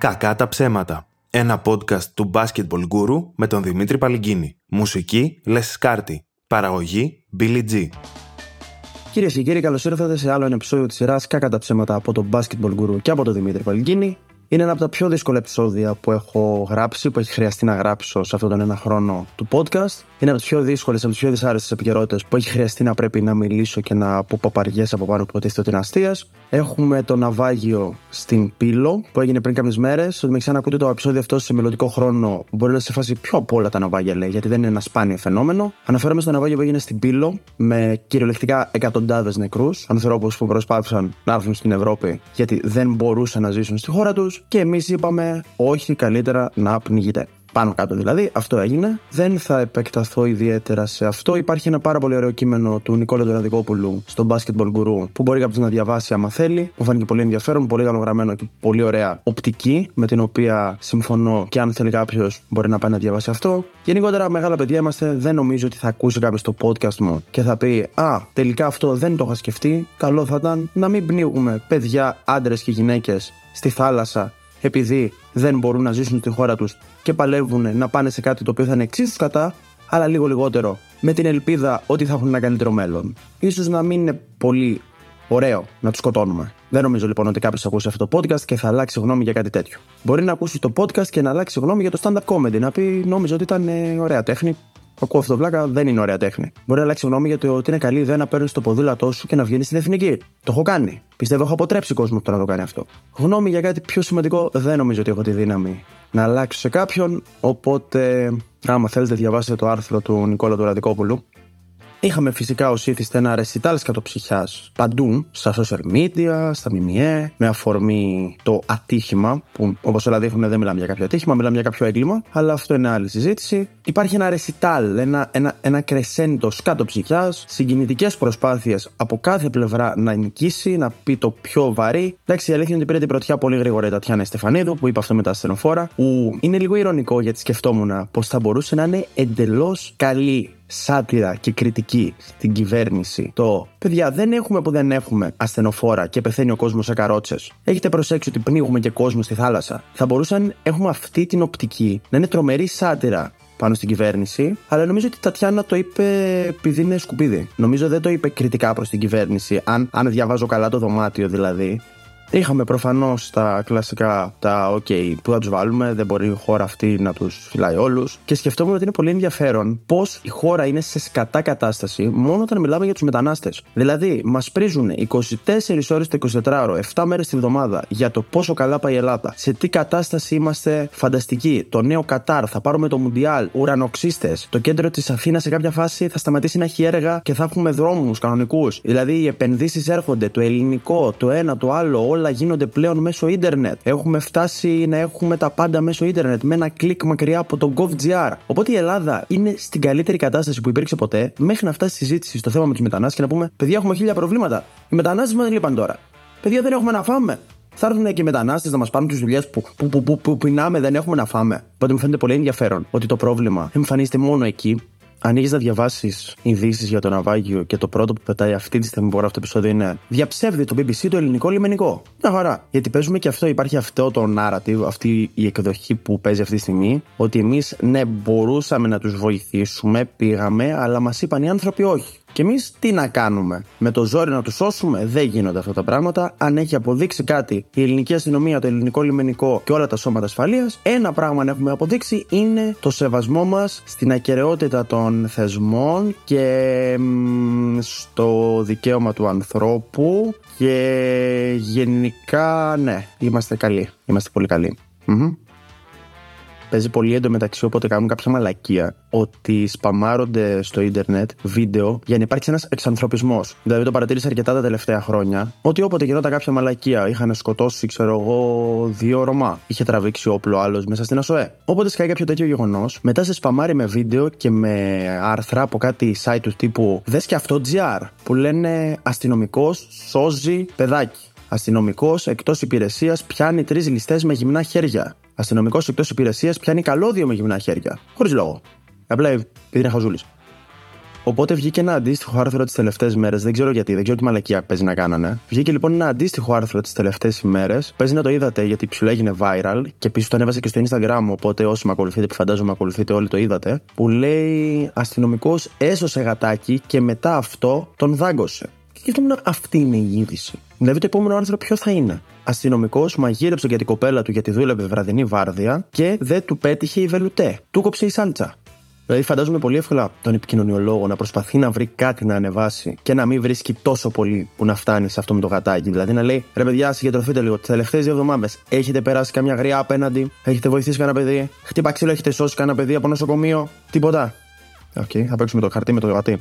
Κακά τα ψέματα. Ένα podcast του Basketball Guru με τον Δημήτρη Παλυγκίνη. Μουσική Λες Σκάρτη. Παραγωγή Billy G. Κυρίες και κύριοι, καλώς ήρθατε σε άλλο ένα επεισόδιο της σειράς Κακά τα ψέματα από τον Basketball Guru και από τον Δημήτρη Παλυγκίνη. Είναι ένα από τα πιο δύσκολα επεισόδια που έχω γράψει, που έχει χρειαστεί να γράψω σε αυτόν τον ένα χρόνο του podcast. Είναι από τις πιο δύσκολες, από τις πιο δυσάρεστες επικαιρότητες που έχει χρειαστεί να πρέπει να μιλήσω και να πω παπαριές από πάνω που υποτίθεται ότι είναι αστείας. Έχουμε το ναυάγιο στην Πύλο που έγινε πριν κάποιες μέρες. Ότι με ξανακούτε το επεισόδιο αυτό σε μελλοντικό χρόνο μπορεί να σε φάσει πιο από όλα τα ναυάγια, λέει, γιατί δεν είναι ένα σπάνιο φαινόμενο. Αναφέρομαι στο ναυάγιο που έγινε στην Πύλο με κυριολεκτικά εκατοντάδες νεκρούς, ανθρώπου που προσπάθησαν να έρθουν στην Ευρώπη γιατί δεν μπορούσαν να ζήσουν στη χώρα τους και εμείς είπαμε όχι καλύτερα να πνιγείτε. Πάνω κάτω δηλαδή, αυτό έγινε. Δεν θα επεκταθώ ιδιαίτερα σε αυτό. Υπάρχει ένα πάρα πολύ ωραίο κείμενο του Νικόλα Δωραδικόπουλου στο Basketball Guru που μπορεί κάποιος να διαβάσει άμα θέλει. Μου φάνηκε πολύ ενδιαφέρον, πολύ καλογραμμένο και πολύ ωραία οπτική με την οποία συμφωνώ και αν θέλει κάποιος μπορεί να πάει να διαβάσει αυτό. Γενικότερα, μεγάλα παιδιά είμαστε. Δεν νομίζω ότι θα ακούσει κάποιος το podcast μου και θα πει Α, τελικά αυτό δεν το είχα σκεφτεί. Καλό θα ήταν να μην πνίγουμε παιδιά, άντρες και γυναίκες στη θάλασσα επειδή δεν μπορούν να ζήσουν στη χώρα τους και παλεύουν να πάνε σε κάτι το οποίο θα είναι εξίσου κατά, αλλά λίγο λιγότερο, με την ελπίδα ότι θα έχουν ένα καλύτερο μέλλον. σω να μην είναι πολύ ωραίο να τους σκοτώνουμε. Δεν νομίζω λοιπόν ότι κάποιος θα ακούσει αυτό το podcast και θα αλλάξει γνώμη για κάτι τέτοιο. Μπορεί να ακούσει το podcast και να αλλάξει γνώμη για το stand-up comedy, να πει νόμιζα ότι ήταν ε, ωραία τέχνη, Ακούω αυτό το βλάκα, δεν είναι ωραία τέχνη. Μπορεί να αλλάξει γνώμη γιατί ότι είναι καλή ιδέα να παίρνεις το ποδήλατό σου και να βγαίνεις στην εθνική. Το έχω κάνει. Πιστεύω έχω αποτρέψει κόσμο από το να το κάνει αυτό. Γνώμη για κάτι πιο σημαντικό δεν νομίζω ότι έχω τη δύναμη να αλλάξω σε κάποιον. Οπότε, άμα θέλετε, διαβάσετε το άρθρο του Νικόλα του Ραδικόπουλου Είχαμε φυσικά ως ήθιστε ένα ρεσιτάλ κατοψυχιά παντού, στα social media, στα ΜΜΕ, με αφορμή το ατύχημα, που όπως όλα δείχνουν δεν μιλάμε για κάποιο ατύχημα, μιλάμε για κάποιο έγκλημα, αλλά αυτό είναι άλλη συζήτηση. Υπάρχει ένα ρεσιτάλ, ένα, ένα, ένα κρεσέντο κάτω ψυχιάς, συγκινητικές προσπάθειες από κάθε πλευρά να νικήσει, να πει το πιο βαρύ. Εντάξει, η αλήθεια είναι ότι πήρε την πρωτιά πολύ γρήγορα η Τατιάνα Στεφανίδου, που είπε αυτό με τα ασθενοφόρα, που είναι λίγο ηρωνικό γιατί σκεφτόμουν πως θα μπορούσε να είναι εντελώς καλή σάτυρα και κριτική στην κυβέρνηση το παιδιά δεν έχουμε που δεν έχουμε ασθενοφόρα και πεθαίνει ο κόσμος σε καρότσες. Έχετε προσέξει ότι πνίγουμε και κόσμο στη θάλασσα. Θα μπορούσαν έχουμε αυτή την οπτική να είναι τρομερή σάτυρα πάνω στην κυβέρνηση, αλλά νομίζω ότι η Τατιάνα το είπε επειδή είναι σκουπίδι. Νομίζω δεν το είπε κριτικά προς την κυβέρνηση, αν, αν διαβάζω καλά το δωμάτιο δηλαδή. Είχαμε προφανώς τα κλασικά, τα OK, που θα τους βάλουμε, δεν μπορεί η χώρα αυτή να τους φυλάει όλους. Και σκεφτόμουν ότι είναι πολύ ενδιαφέρον πώς η χώρα είναι σε σκατά κατάσταση μόνο όταν μιλάμε για τους μετανάστες. Δηλαδή, μας πρίζουν 24 ώρες το 24ωρο, 7 μέρες τη βδομάδα για το πόσο καλά πάει η Ελλάδα, σε τι κατάσταση είμαστε φανταστικοί. Το νέο Κατάρ, θα πάρουμε το Μουντιάλ, ουρανοξύστες. Το κέντρο της Αθήνας σε κάποια φάση θα σταματήσει να έχει έργα και θα έχουμε δρόμους κανονικούς. Δηλαδή, οι επενδύσεις έρχονται, το ελληνικό, το ένα, το άλλο, όλα γίνονται πλέον μέσω ίντερνετ. Έχουμε φτάσει να έχουμε τα πάντα μέσω ίντερνετ με ένα κλικ μακριά από το GovGR. Οπότε η Ελλάδα είναι στην καλύτερη κατάσταση που υπήρξε ποτέ μέχρι να φτάσει η συζήτηση στο θέμα με του μετανάστε και να πούμε: Παιδιά, έχουμε χίλια προβλήματα. Οι μετανάστε μα λείπαν τώρα. Παιδιά, δεν έχουμε να φάμε. Θα έρθουν και οι μετανάστε να μα πάρουν τι δουλειέ που, που, που, που, που πεινάμε, δεν έχουμε να φάμε. Οπότε μου φαίνεται πολύ ενδιαφέρον ότι το πρόβλημα εμφανίζεται μόνο εκεί ανοίγεις να διαβάσεις ειδήσεις για το ναυάγιο και το πρώτο που πετάει αυτή τη στιγμή που αυτό το επεισόδιο είναι Διαψεύδει το BBC το ελληνικό λιμενικό. Μια χαρά. Γιατί παίζουμε και αυτό, υπάρχει αυτό το narrative, αυτή η εκδοχή που παίζει αυτή τη στιγμή, ότι εμείς ναι, μπορούσαμε να τους βοηθήσουμε, πήγαμε, αλλά μας είπαν οι άνθρωποι όχι. Και εμείς τι να κάνουμε; Με το ζόρι να τους σώσουμε, δεν γίνονται αυτά τα πράγματα. Αν έχει αποδείξει κάτι η ελληνική αστυνομία, το ελληνικό λιμενικό και όλα τα σώματα ασφαλείας, ένα πράγμα να έχουμε αποδείξει είναι το σεβασμό μας στην ακαιρεότητα των θεσμών και στο δικαίωμα του ανθρώπου. Και γενικά, ναι, είμαστε καλοί. Είμαστε πολύ παίζει πολύ εντωμεταξύ όποτε κάνουν κάποια μαλακία ότι σπαμάρονται στο ίντερνετ βίντεο για να υπάρξει ένας εξανθρωπισμός. Δηλαδή το παρατήρησα αρκετά τα τελευταία χρόνια ότι όποτε γινόταν κάποια μαλακία είχαν σκοτώσει, ξέρω εγώ, δύο Ρωμά. Είχε τραβήξει όπλο άλλος μέσα στην ΑΣΟΕ. Όποτε σκάει κάποιο τέτοιο γεγονός, μετά σε σπαμάρει με βίντεο και με άρθρα από κάτι site του τύπου Δες και αυτό GR που λένε αστυνομικός σώζει παιδάκι. Αστυνομικός εκτός υπηρεσίας πιάνει τρεις ληστέ με γυμνά χέρια. Αστυνομικός εκτός υπηρεσίας πιάνει καλώδιο με γυμνά χέρια. Χωρίς λόγο. Απλά επειδή είναι χαζούλης. Οπότε βγήκε ένα αντίστοιχο άρθρο τις τελευταίες μέρες. Δεν ξέρω γιατί, δεν ξέρω τι μαλακία παίζει να κάνανε. Βγήκε λοιπόν ένα αντίστοιχο άρθρο τις τελευταίες ημέρες. Παίζει να το είδατε γιατί ψηλό έγινε viral και επίση το ανέβασε και στο Instagram. Οπότε όσοι με ακολουθείτε, που φαντάζομαι ακολουθείτε, όλοι το είδατε. Που λέει αστυνομικός έσωσε γατάκι και μετά αυτό τον δάγκωσε. Και σκεφτόμουν αυτή είναι η είδηση. Δηλαδή το επόμενο άρθρο ποιο θα είναι. Αστυνομικός μαγείρεψε για την κοπέλα του γιατί δούλευε βραδινή βάρδια και δεν του πέτυχε η βελουτέ. Του κόψε η σάλτσα. Δηλαδή, φαντάζομαι πολύ εύκολα τον επικοινωνιολόγο να προσπαθεί να βρει κάτι να ανεβάσει και να μην βρίσκει τόσο πολύ που να φτάνει σε αυτό με το γατάκι. Δηλαδή, να λέει ρε παιδιά, συγκεντρωθείτε λίγο. Τις τελευταίες δύο εβδομάδες έχετε περάσει καμιά γριά απέναντι, έχετε βοηθήσει κανένα παιδί, χτύπα ξύλο, έχετε σώσει κανένα παιδί από νοσοκομείο, τίποτα. OK, okay, θα παίξουμε το χαρτί με το γατί.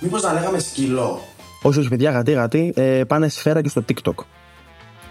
Μήπως να λέγαμε σκυλό. Όχι, όχι, παιδιά, γατί, γατί, ε, πάνε σφαίρα και στο TikTok.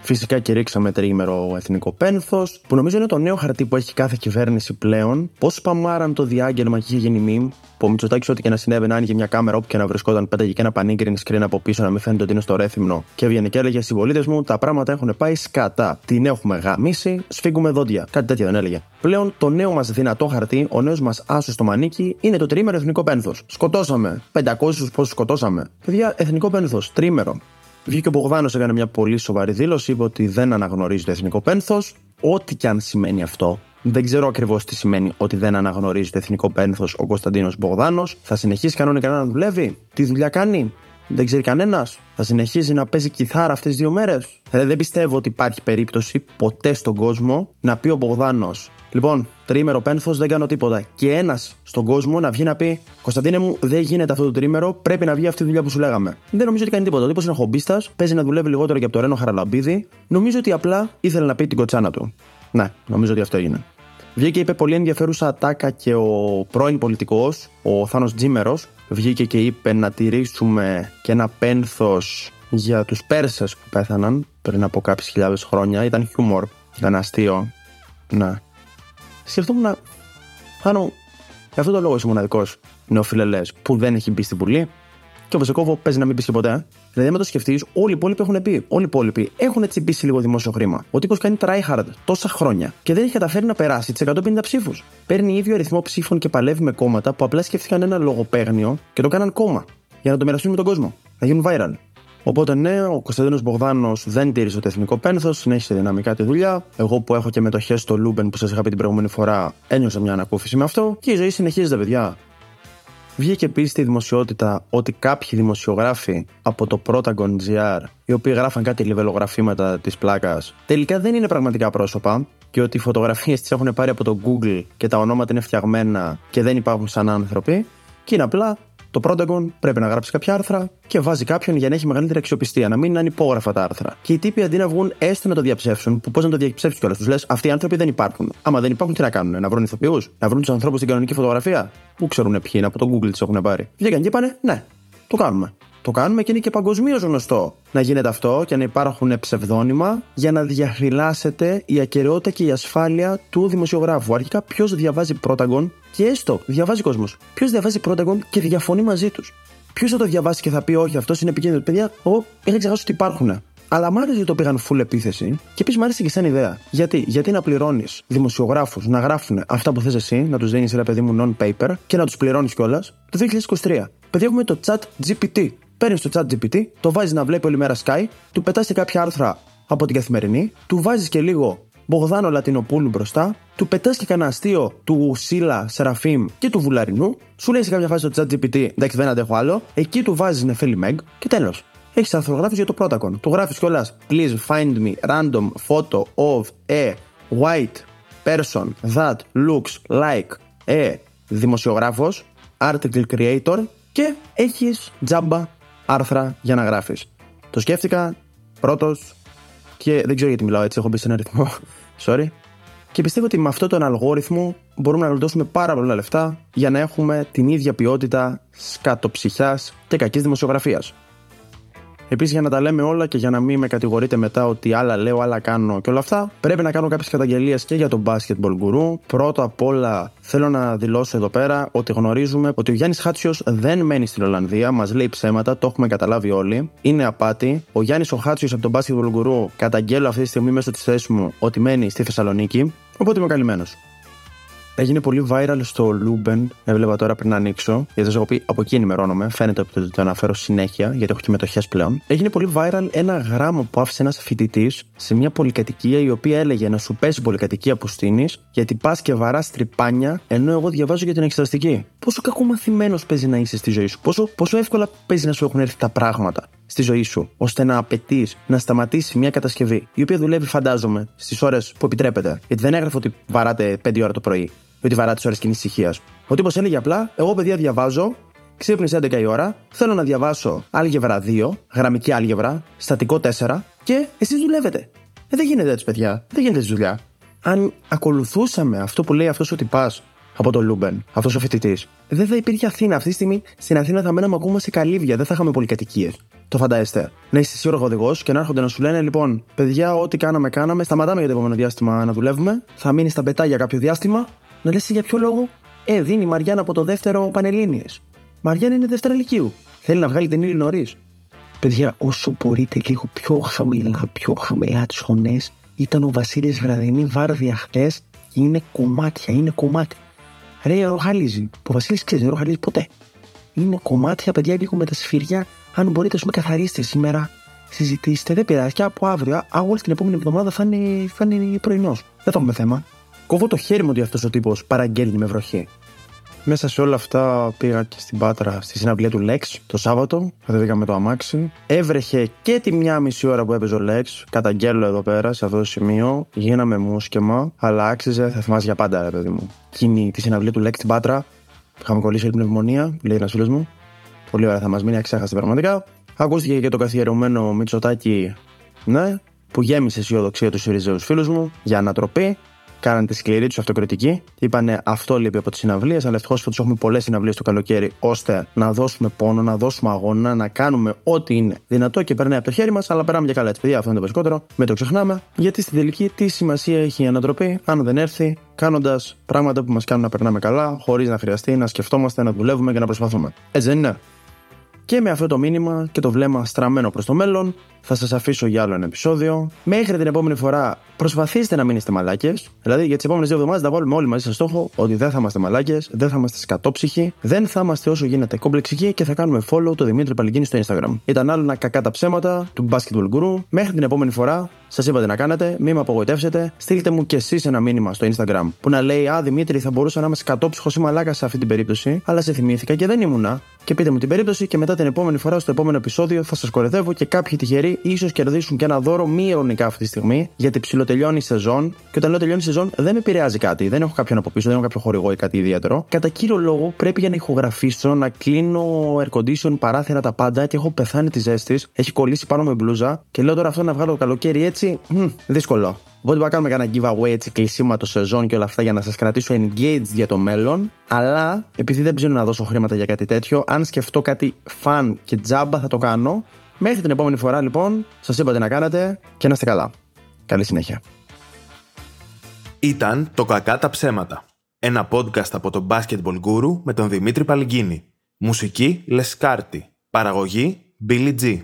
Φυσικά κηρύξαμε τρίμερο εθνικό πένθος, που νομίζω είναι το νέο χαρτί που έχει κάθε κυβέρνηση πλέον. Πώς σπαμάραν το διάγγελμα και είχε γίνει meme, που ο Μητσοτάκης ό,τι και να συνέβαινε, άνοιγε μια κάμερα όπου και να βρισκόταν, πέταγε και ένα πανίγκριν screen από πίσω να μην φαίνεται ότι είναι στο ρέθυμνο. Και έβγαινε και έλεγε συμπολίτες μου, τα πράγματα έχουν πάει σκατά. Την έχουμε γαμίσει, σφίγγουμε δόντια. Κάτι τέτοιο δεν έλεγε. Πλέον το νέο μας δυνατό χαρτί, ο νέος μας άσος στο μανίκι, είναι το τρίμερο εθνικό πένθος. Σκοτώσαμε. 500 πόσους σκοτώσαμε. Παιδιά, εθνικό πένθος, τρίμερο. Βγήκε ο Μπογδάνος, έκανε μια πολύ σοβαρή δήλωση. Είπε ότι δεν αναγνωρίζει το εθνικό πένθος. Ό,τι και αν σημαίνει αυτό. Δεν ξέρω ακριβώς τι σημαίνει ότι δεν αναγνωρίζει το εθνικό πένθος ο Κωνσταντίνος Μπογδάνος. Θα συνεχίσει κανονικά να δουλεύει; Τι δουλειά κάνει; Δεν ξέρει κανένας; Θα συνεχίζει να παίζει κιθάρα αυτές τις δύο μέρες; Δηλαδή δεν πιστεύω ότι υπάρχει περίπτωση ποτέ στον κόσμο να πει ο Μπογδάνος Λοιπόν, τρίμερο πένθος, δεν κάνω τίποτα. Και ένας στον κόσμο να βγει να πει: Κωνσταντίνε μου, δεν γίνεται αυτό το τρίμερο, πρέπει να βγει αυτή η δουλειά που σου λέγαμε. Δεν νομίζω ότι κάνει τίποτα. Ο τύπος είναι χομπίστας, παίζει να δουλεύει λιγότερο και από το Ρένο Χαραλαμπίδη. Νομίζω ότι απλά ήθελε να πει την κοτσάνα του. Ναι, νομίζω ότι αυτό έγινε. Βγήκε είπε πολύ ενδιαφέρουσα ατάκα και ο πρώην πολιτικός, ο Θάνος Τζίμερος, βγήκε και είπε να τηρήσουμε και ένα πένθος για τους Πέρσες που πέθαναν πριν από κάποιες χιλιάδες χρόνια. Ήταν χιούμορ, ήταν αστείο. Ναι σκεφτόμουν πάνω γι' αυτό το λόγο είσαι μοναδικός νεοφιλελές που δεν έχει μπει στην Βουλή και ο Βεσεκόβο παίζει να μην πεις και ποτέ. Δηλαδή, με το σκεφτείς, όλοι οι υπόλοιποι έχουν πει. Όλοι οι υπόλοιποι έχουν έτσι μπει λίγο δημόσιο χρήμα. Ο τύπος κάνει tryhard τόσα χρόνια και δεν έχει καταφέρει να περάσει τις 150 ψήφους. Παίρνει ίδιο αριθμό ψήφων και παλεύει με κόμματα που απλά σκέφτηκαν ένα λογοπαίγνιο και το κάναν κόμμα για να το μοιραστούν με τον κόσμο. Να γίνουν viral. Οπότε ναι, ο Κωνσταντίνος Μπογδάνος δεν τήρησε το εθνικό πένθος, συνέχισε δυναμικά τη δουλειά. Εγώ που έχω και μετοχές στο Λούμπεν που σας είχα πει την προηγούμενη φορά, ένιωσα μια ανακούφιση με αυτό και η ζωή συνεχίζεται, παιδιά. Βγήκε επίσης στη δημοσιότητα ότι κάποιοι δημοσιογράφοι από το Protagon GR, οι οποίοι γράφαν κάτι λιβελογραφήματα της πλάκας, τελικά δεν είναι πραγματικά πρόσωπα και ότι οι φωτογραφίες τις έχουν πάρει από το Google και τα ονόματα είναι φτιαγμένα και δεν υπάρχουν σαν άνθρωποι και είναι απλά το Protagon πρέπει να γράψει κάποια άρθρα και βάζει κάποιον για να έχει μεγαλύτερη αξιοπιστία, να μην είναι ανυπόγραφα τα άρθρα. Και οι τύποι αντί να βγουν έστω να το διαψεύσουν, που πώς να το διαψεύσει κιόλας, τους λες: Αυτοί οι άνθρωποι δεν υπάρχουν. Άμα δεν υπάρχουν, τι να κάνουν, να βρουν ηθοποιούς, να βρουν τους ανθρώπους στην κανονική φωτογραφία. Πού ξέρουν ποιοι είναι, από το Google τις έχουν πάρει. Βγήκαν και είπανε: Ναι, το κάνουμε. Το κάνουμε και είναι και παγκοσμίως γνωστό να γίνεται αυτό και να υπάρχουν ψευδόνυμα για να διαχειλάσετε η ακαιρεότητα και η ασφάλεια του δημοσιογράφου. Αρχικά, ποιος διαβάζει Πρόταγκον και έστω διαβάζει κόσμος. Ποιος διαβάζει Πρόταγκον και διαφωνεί μαζί τους. Ποιος θα το διαβάσει και θα πει: Όχι, αυτός είναι επικίνδυνος. Παιδιά, εγώ είχα ξεχάσει ότι υπάρχουν. Αλλά μ' άρεσε ότι το πήγαν full επίθεση και επίσης μ' άρεσε και σαν ιδέα. Γιατί, Γιατί να πληρώνεις δημοσιογράφους να γράφουν αυτά που θες εσύ, να τους δίνεις ένα παιδί μου non-paper και να τους πληρώνεις κιόλας το 2023. Παιδιά, έχουμε το chat GPT παίρνεις το chat GPT, το βάζεις να βλέπει όλη μέρα Sky, του πετάς και κάποια άρθρα από την καθημερινή, του βάζεις και λίγο Μπογδάνο Λατινοπούλου μπροστά, του πετάς και κανένα αστείο του Σίλα, Σεραφείμ και του Βουλαρινού, σου λέει σε κάποια φάση το chat GPT, εντάξει δεν αντέχω άλλο, εκεί του βάζεις Νεφέλη Μεγ και τέλος. Έχεις αρθρογράφηση για το Protocol. Του γράφεις κιόλας. Please find me random photo of a white person that looks like a δημοσιογράφος, article creator και έχεις τζάμπα άρθρα για να γράφεις. Το σκέφτηκα πρώτος και δεν ξέρω γιατί μιλάω έτσι, έχω μπει σε ένα ρυθμό. Sorry. Και πιστεύω ότι με αυτόν τον αλγόριθμο μπορούμε να γλιτώσουμε πάρα πολλά λεφτά για να έχουμε την ίδια ποιότητα σκατοψυχιάς και κακής δημοσιογραφίας. Επίσης, για να τα λέμε όλα και για να μην με κατηγορείτε μετά ότι άλλα λέω, άλλα κάνω και όλα αυτά, πρέπει να κάνω κάποιες καταγγελίες και για τον basketball guru. Πρώτα απ' όλα, θέλω να δηλώσω εδώ πέρα ότι γνωρίζουμε ότι ο Γιάννης Χάτσιος δεν μένει στην Ολλανδία, μας λέει ψέματα, το έχουμε καταλάβει όλοι. Είναι απάτη. Ο Γιάννης ο Χάτσιος από τον basketball guru καταγγέλω αυτή τη στιγμή μέσω της θέσης μου ότι μένει στη Θεσσαλονίκη. Οπότε είμαι καλυμμένος. Έγινε πολύ viral στο Luben, έβλεπα τώρα πριν να ανοίξω, γιατί σα έχω πει από εκεί ενημερώνομαι. Φαίνεται ότι το αναφέρω συνέχεια, γιατί έχω και μετοχέ πλέον. Έγινε πολύ viral ένα γράμμα που άφησε ένας φοιτητής σε μια πολυκατοικία η οποία έλεγε να σου πέσει πολυκατοικία που στείνεις, γιατί πας και βαράς τρυπάνια, ενώ εγώ διαβάζω για την εξεταστική. Πόσο κακομαθημένος παίζει να είσαι στη ζωή σου, πόσο, πόσο εύκολα παίζει να σου έχουν έρθει τα πράγματα στη ζωή σου, ώστε να απαιτείς να σταματήσει μια κατασκευή, η οποία δουλεύει, φαντάζομαι, στις ώρες που επιτρέπεται. Γιατί δεν έγραφε ότι βαράτε 5 ώρα το πρωί, ή ότι βαράτε τις ώρες κοινής ησυχίας. Ο τύπος έλεγε απλά: Εγώ, παιδιά, διαβάζω, ξύπνησε 11 η ώρα, θέλω να διαβάσω άλγευρα 2, γραμμική άλγευρα, στατικό 4 και εσείς δουλεύετε. Ε, δεν γίνεται έτσι, παιδιά. Δεν γίνεται έτσι δουλειά. Αν ακολουθούσαμε αυτό που λέει αυτός ο τυπάς από το Λούμπεν, αυτός ο φοιτητής, δεν θα υπήρχε Αθήνα. Αυτή τη στιγμή στην Αθήνα θα μέναμε ακόμα σε καλύβια, δεν θα είχαμε πολυκατοικίες. Το φαντάζεστε. Να είσαι σίγουρο οδηγός και να έρχονται να σου λένε: Λοιπόν, παιδιά, ό,τι κάναμε, κάναμε. Σταματάμε για το επόμενο διάστημα να δουλεύουμε. Θα μείνει στα μπετά για κάποιο διάστημα. Να λες για ποιο λόγο; Ε, δίνει η Μαριάννα από το δεύτερο Πανελλήνιες. Μαριάννα είναι δευτέρα λυκείου. Θέλει να βγάλει την ύλη νωρίς. Παιδιά, όσο μπορείτε λίγο πιο χαμηλά, πιο χαμηλά τις φωνές, ήταν ο Βασίλης βραδινή βάρδια χτες και είναι κομμάτια, είναι κομμάτια. Ρε, ροχαλίζει. Ο Βασίλης ξέρεις, δεν ροχαλίζει ποτέ. Είναι κομμάτια, παιδιά, λίγο με τα σφυριά. Αν μπορείτε, ας πούμε, καθαρίστε σήμερα, συζητήστε, δεν πειράζει. Και από αύριο, όλη την επόμενη εβδομάδα θα είναι, θα είναι πρωινός. Δεν θα έχουμε θέμα. Κόβω το χέρι μου ότι αυτός ο τύπος παραγγέλνει με βροχή. Μέσα σε όλα αυτά πήγα και στην Πάτρα στη συναυλία του Lex το Σάββατο. Κατεβήκαμε το αμάξι. Έβρεχε και τη μια μισή ώρα που έπαιζε ο Lex. Καταγγέλω εδώ πέρα, σε αυτό το σημείο. Γίναμε μουσκεμα, αλλά άξιζε, θα θυμάσαι για πάντα, ρε παιδί μου. Εκείνη τη συναυλία του Lex στην Πάτρα. Είχαμε κολλήσει την πνευμονία, λέει ένας φίλος μου. Πολύ ωραία θα μας μείνει, αξέχαστη πραγματικά. Ακούστηκε και το καθιερωμένο Μητσοτάκι, ναι, που γέμισε αισιοδοξία τους Σιριζέου φίλους μου για ανατροπή κάναν τη σκληρή τους αυτοκριτική. Είπανε αυτό λείπει από τις συναυλίες, αλλά ευτυχώς φέτο έχουμε πολλές συναυλίες το καλοκαίρι, ώστε να δώσουμε πόνο, να δώσουμε αγώνα, να κάνουμε ό,τι είναι δυνατό και περνάει από το χέρι μας, αλλά περάμε και καλά έτσι. Παιδιά, αυτό είναι το βασικότερο. Με το ξεχνάμε, γιατί στην τελική τι σημασία έχει η ανατροπή, αν δεν έρθει, κάνοντας πράγματα που μας κάνουν να περνάμε καλά, χωρίς να χρειαστεί να σκεφτόμαστε, να δουλεύουμε και να προσπαθούμε. Έτσι δεν είναι. Και με αυτό το μήνυμα και το βλέμμα στραμμένο προς το μέλλον, θα σας αφήσω για άλλο ένα επεισόδιο. Μέχρι την επόμενη φορά, προσπαθήστε να μην είστε μαλάκες. Δηλαδή, για τις επόμενες δύο εβδομάδες θα βάλουμε όλοι μαζί στο στόχο ότι δεν θα είμαστε μαλάκες, δεν θα είμαστε σκατόψυχοι, δεν θα είμαστε όσο γίνεται κομπλεξικοί και θα κάνουμε follow το Δημήτρη Παλικίνη στο Instagram. Ήταν άλλο ένα κακά τα ψέματα του Basketball Guru. Μέχρι την επόμενη φορά, σας είπα τι να κάνετε, μην με απογοητεύσετε. Στείλτε μου κι εσείς ένα μήνυμα στο Instagram που να λέει Α, Δημήτρη, θα μπορούσα να είμαι σκατόψυχος ή μαλάκας σε αυτή την περίπτωση, αλλά σε θυμήθηκα και δεν ήμουνα. Και πείτε μου την περίπτωση και μετά την επόμενη φορά στο επόμενο επεισόδιο θα σας κορεδεύω και κάποιοι τυχεροί ίσως κερδίσουν και ένα δώρο μη ειρωνικά αυτή τη στιγμή γιατί ψηλοτελειώνει η σεζόν. Και όταν λέω τελειώνει η σεζόν δεν με επηρεάζει κάτι, δεν έχω κάποιον από πίσω, δεν έχω κάποιο χορηγό ή κάτι ιδιαίτερο. Κατά κύριο λόγο πρέπει για να ηχογραφήσω να κλείνω air condition, παράθυρα τα πάντα και έχω πεθάνει τη ζέστη, έχει κολλήσει πάνω με μπλούζα και λέω τώρα αυτό να βγάλω το καλοκαίρι έτσι, μ, δύσκολο. Οπότε να κάνουμε κανένα giveaway έτσι κλεισίματο σεζόν και όλα αυτά για να σας κρατήσω engaged για το μέλλον. Αλλά επειδή δεν ψήνω να δώσω χρήματα για κάτι τέτοιο, αν σκεφτώ κάτι fun και τζάμπα θα το κάνω. Μέχρι την επόμενη φορά λοιπόν, σας είπα τι να κάνετε και να είστε καλά. Καλή συνέχεια. Ήταν το Κακά τα ψέματα. Ένα podcast από τον Basketball Guru με τον Δημήτρη Παλυγκίνη. Μουσική Λεσκάρτη. Παραγωγή Billy G.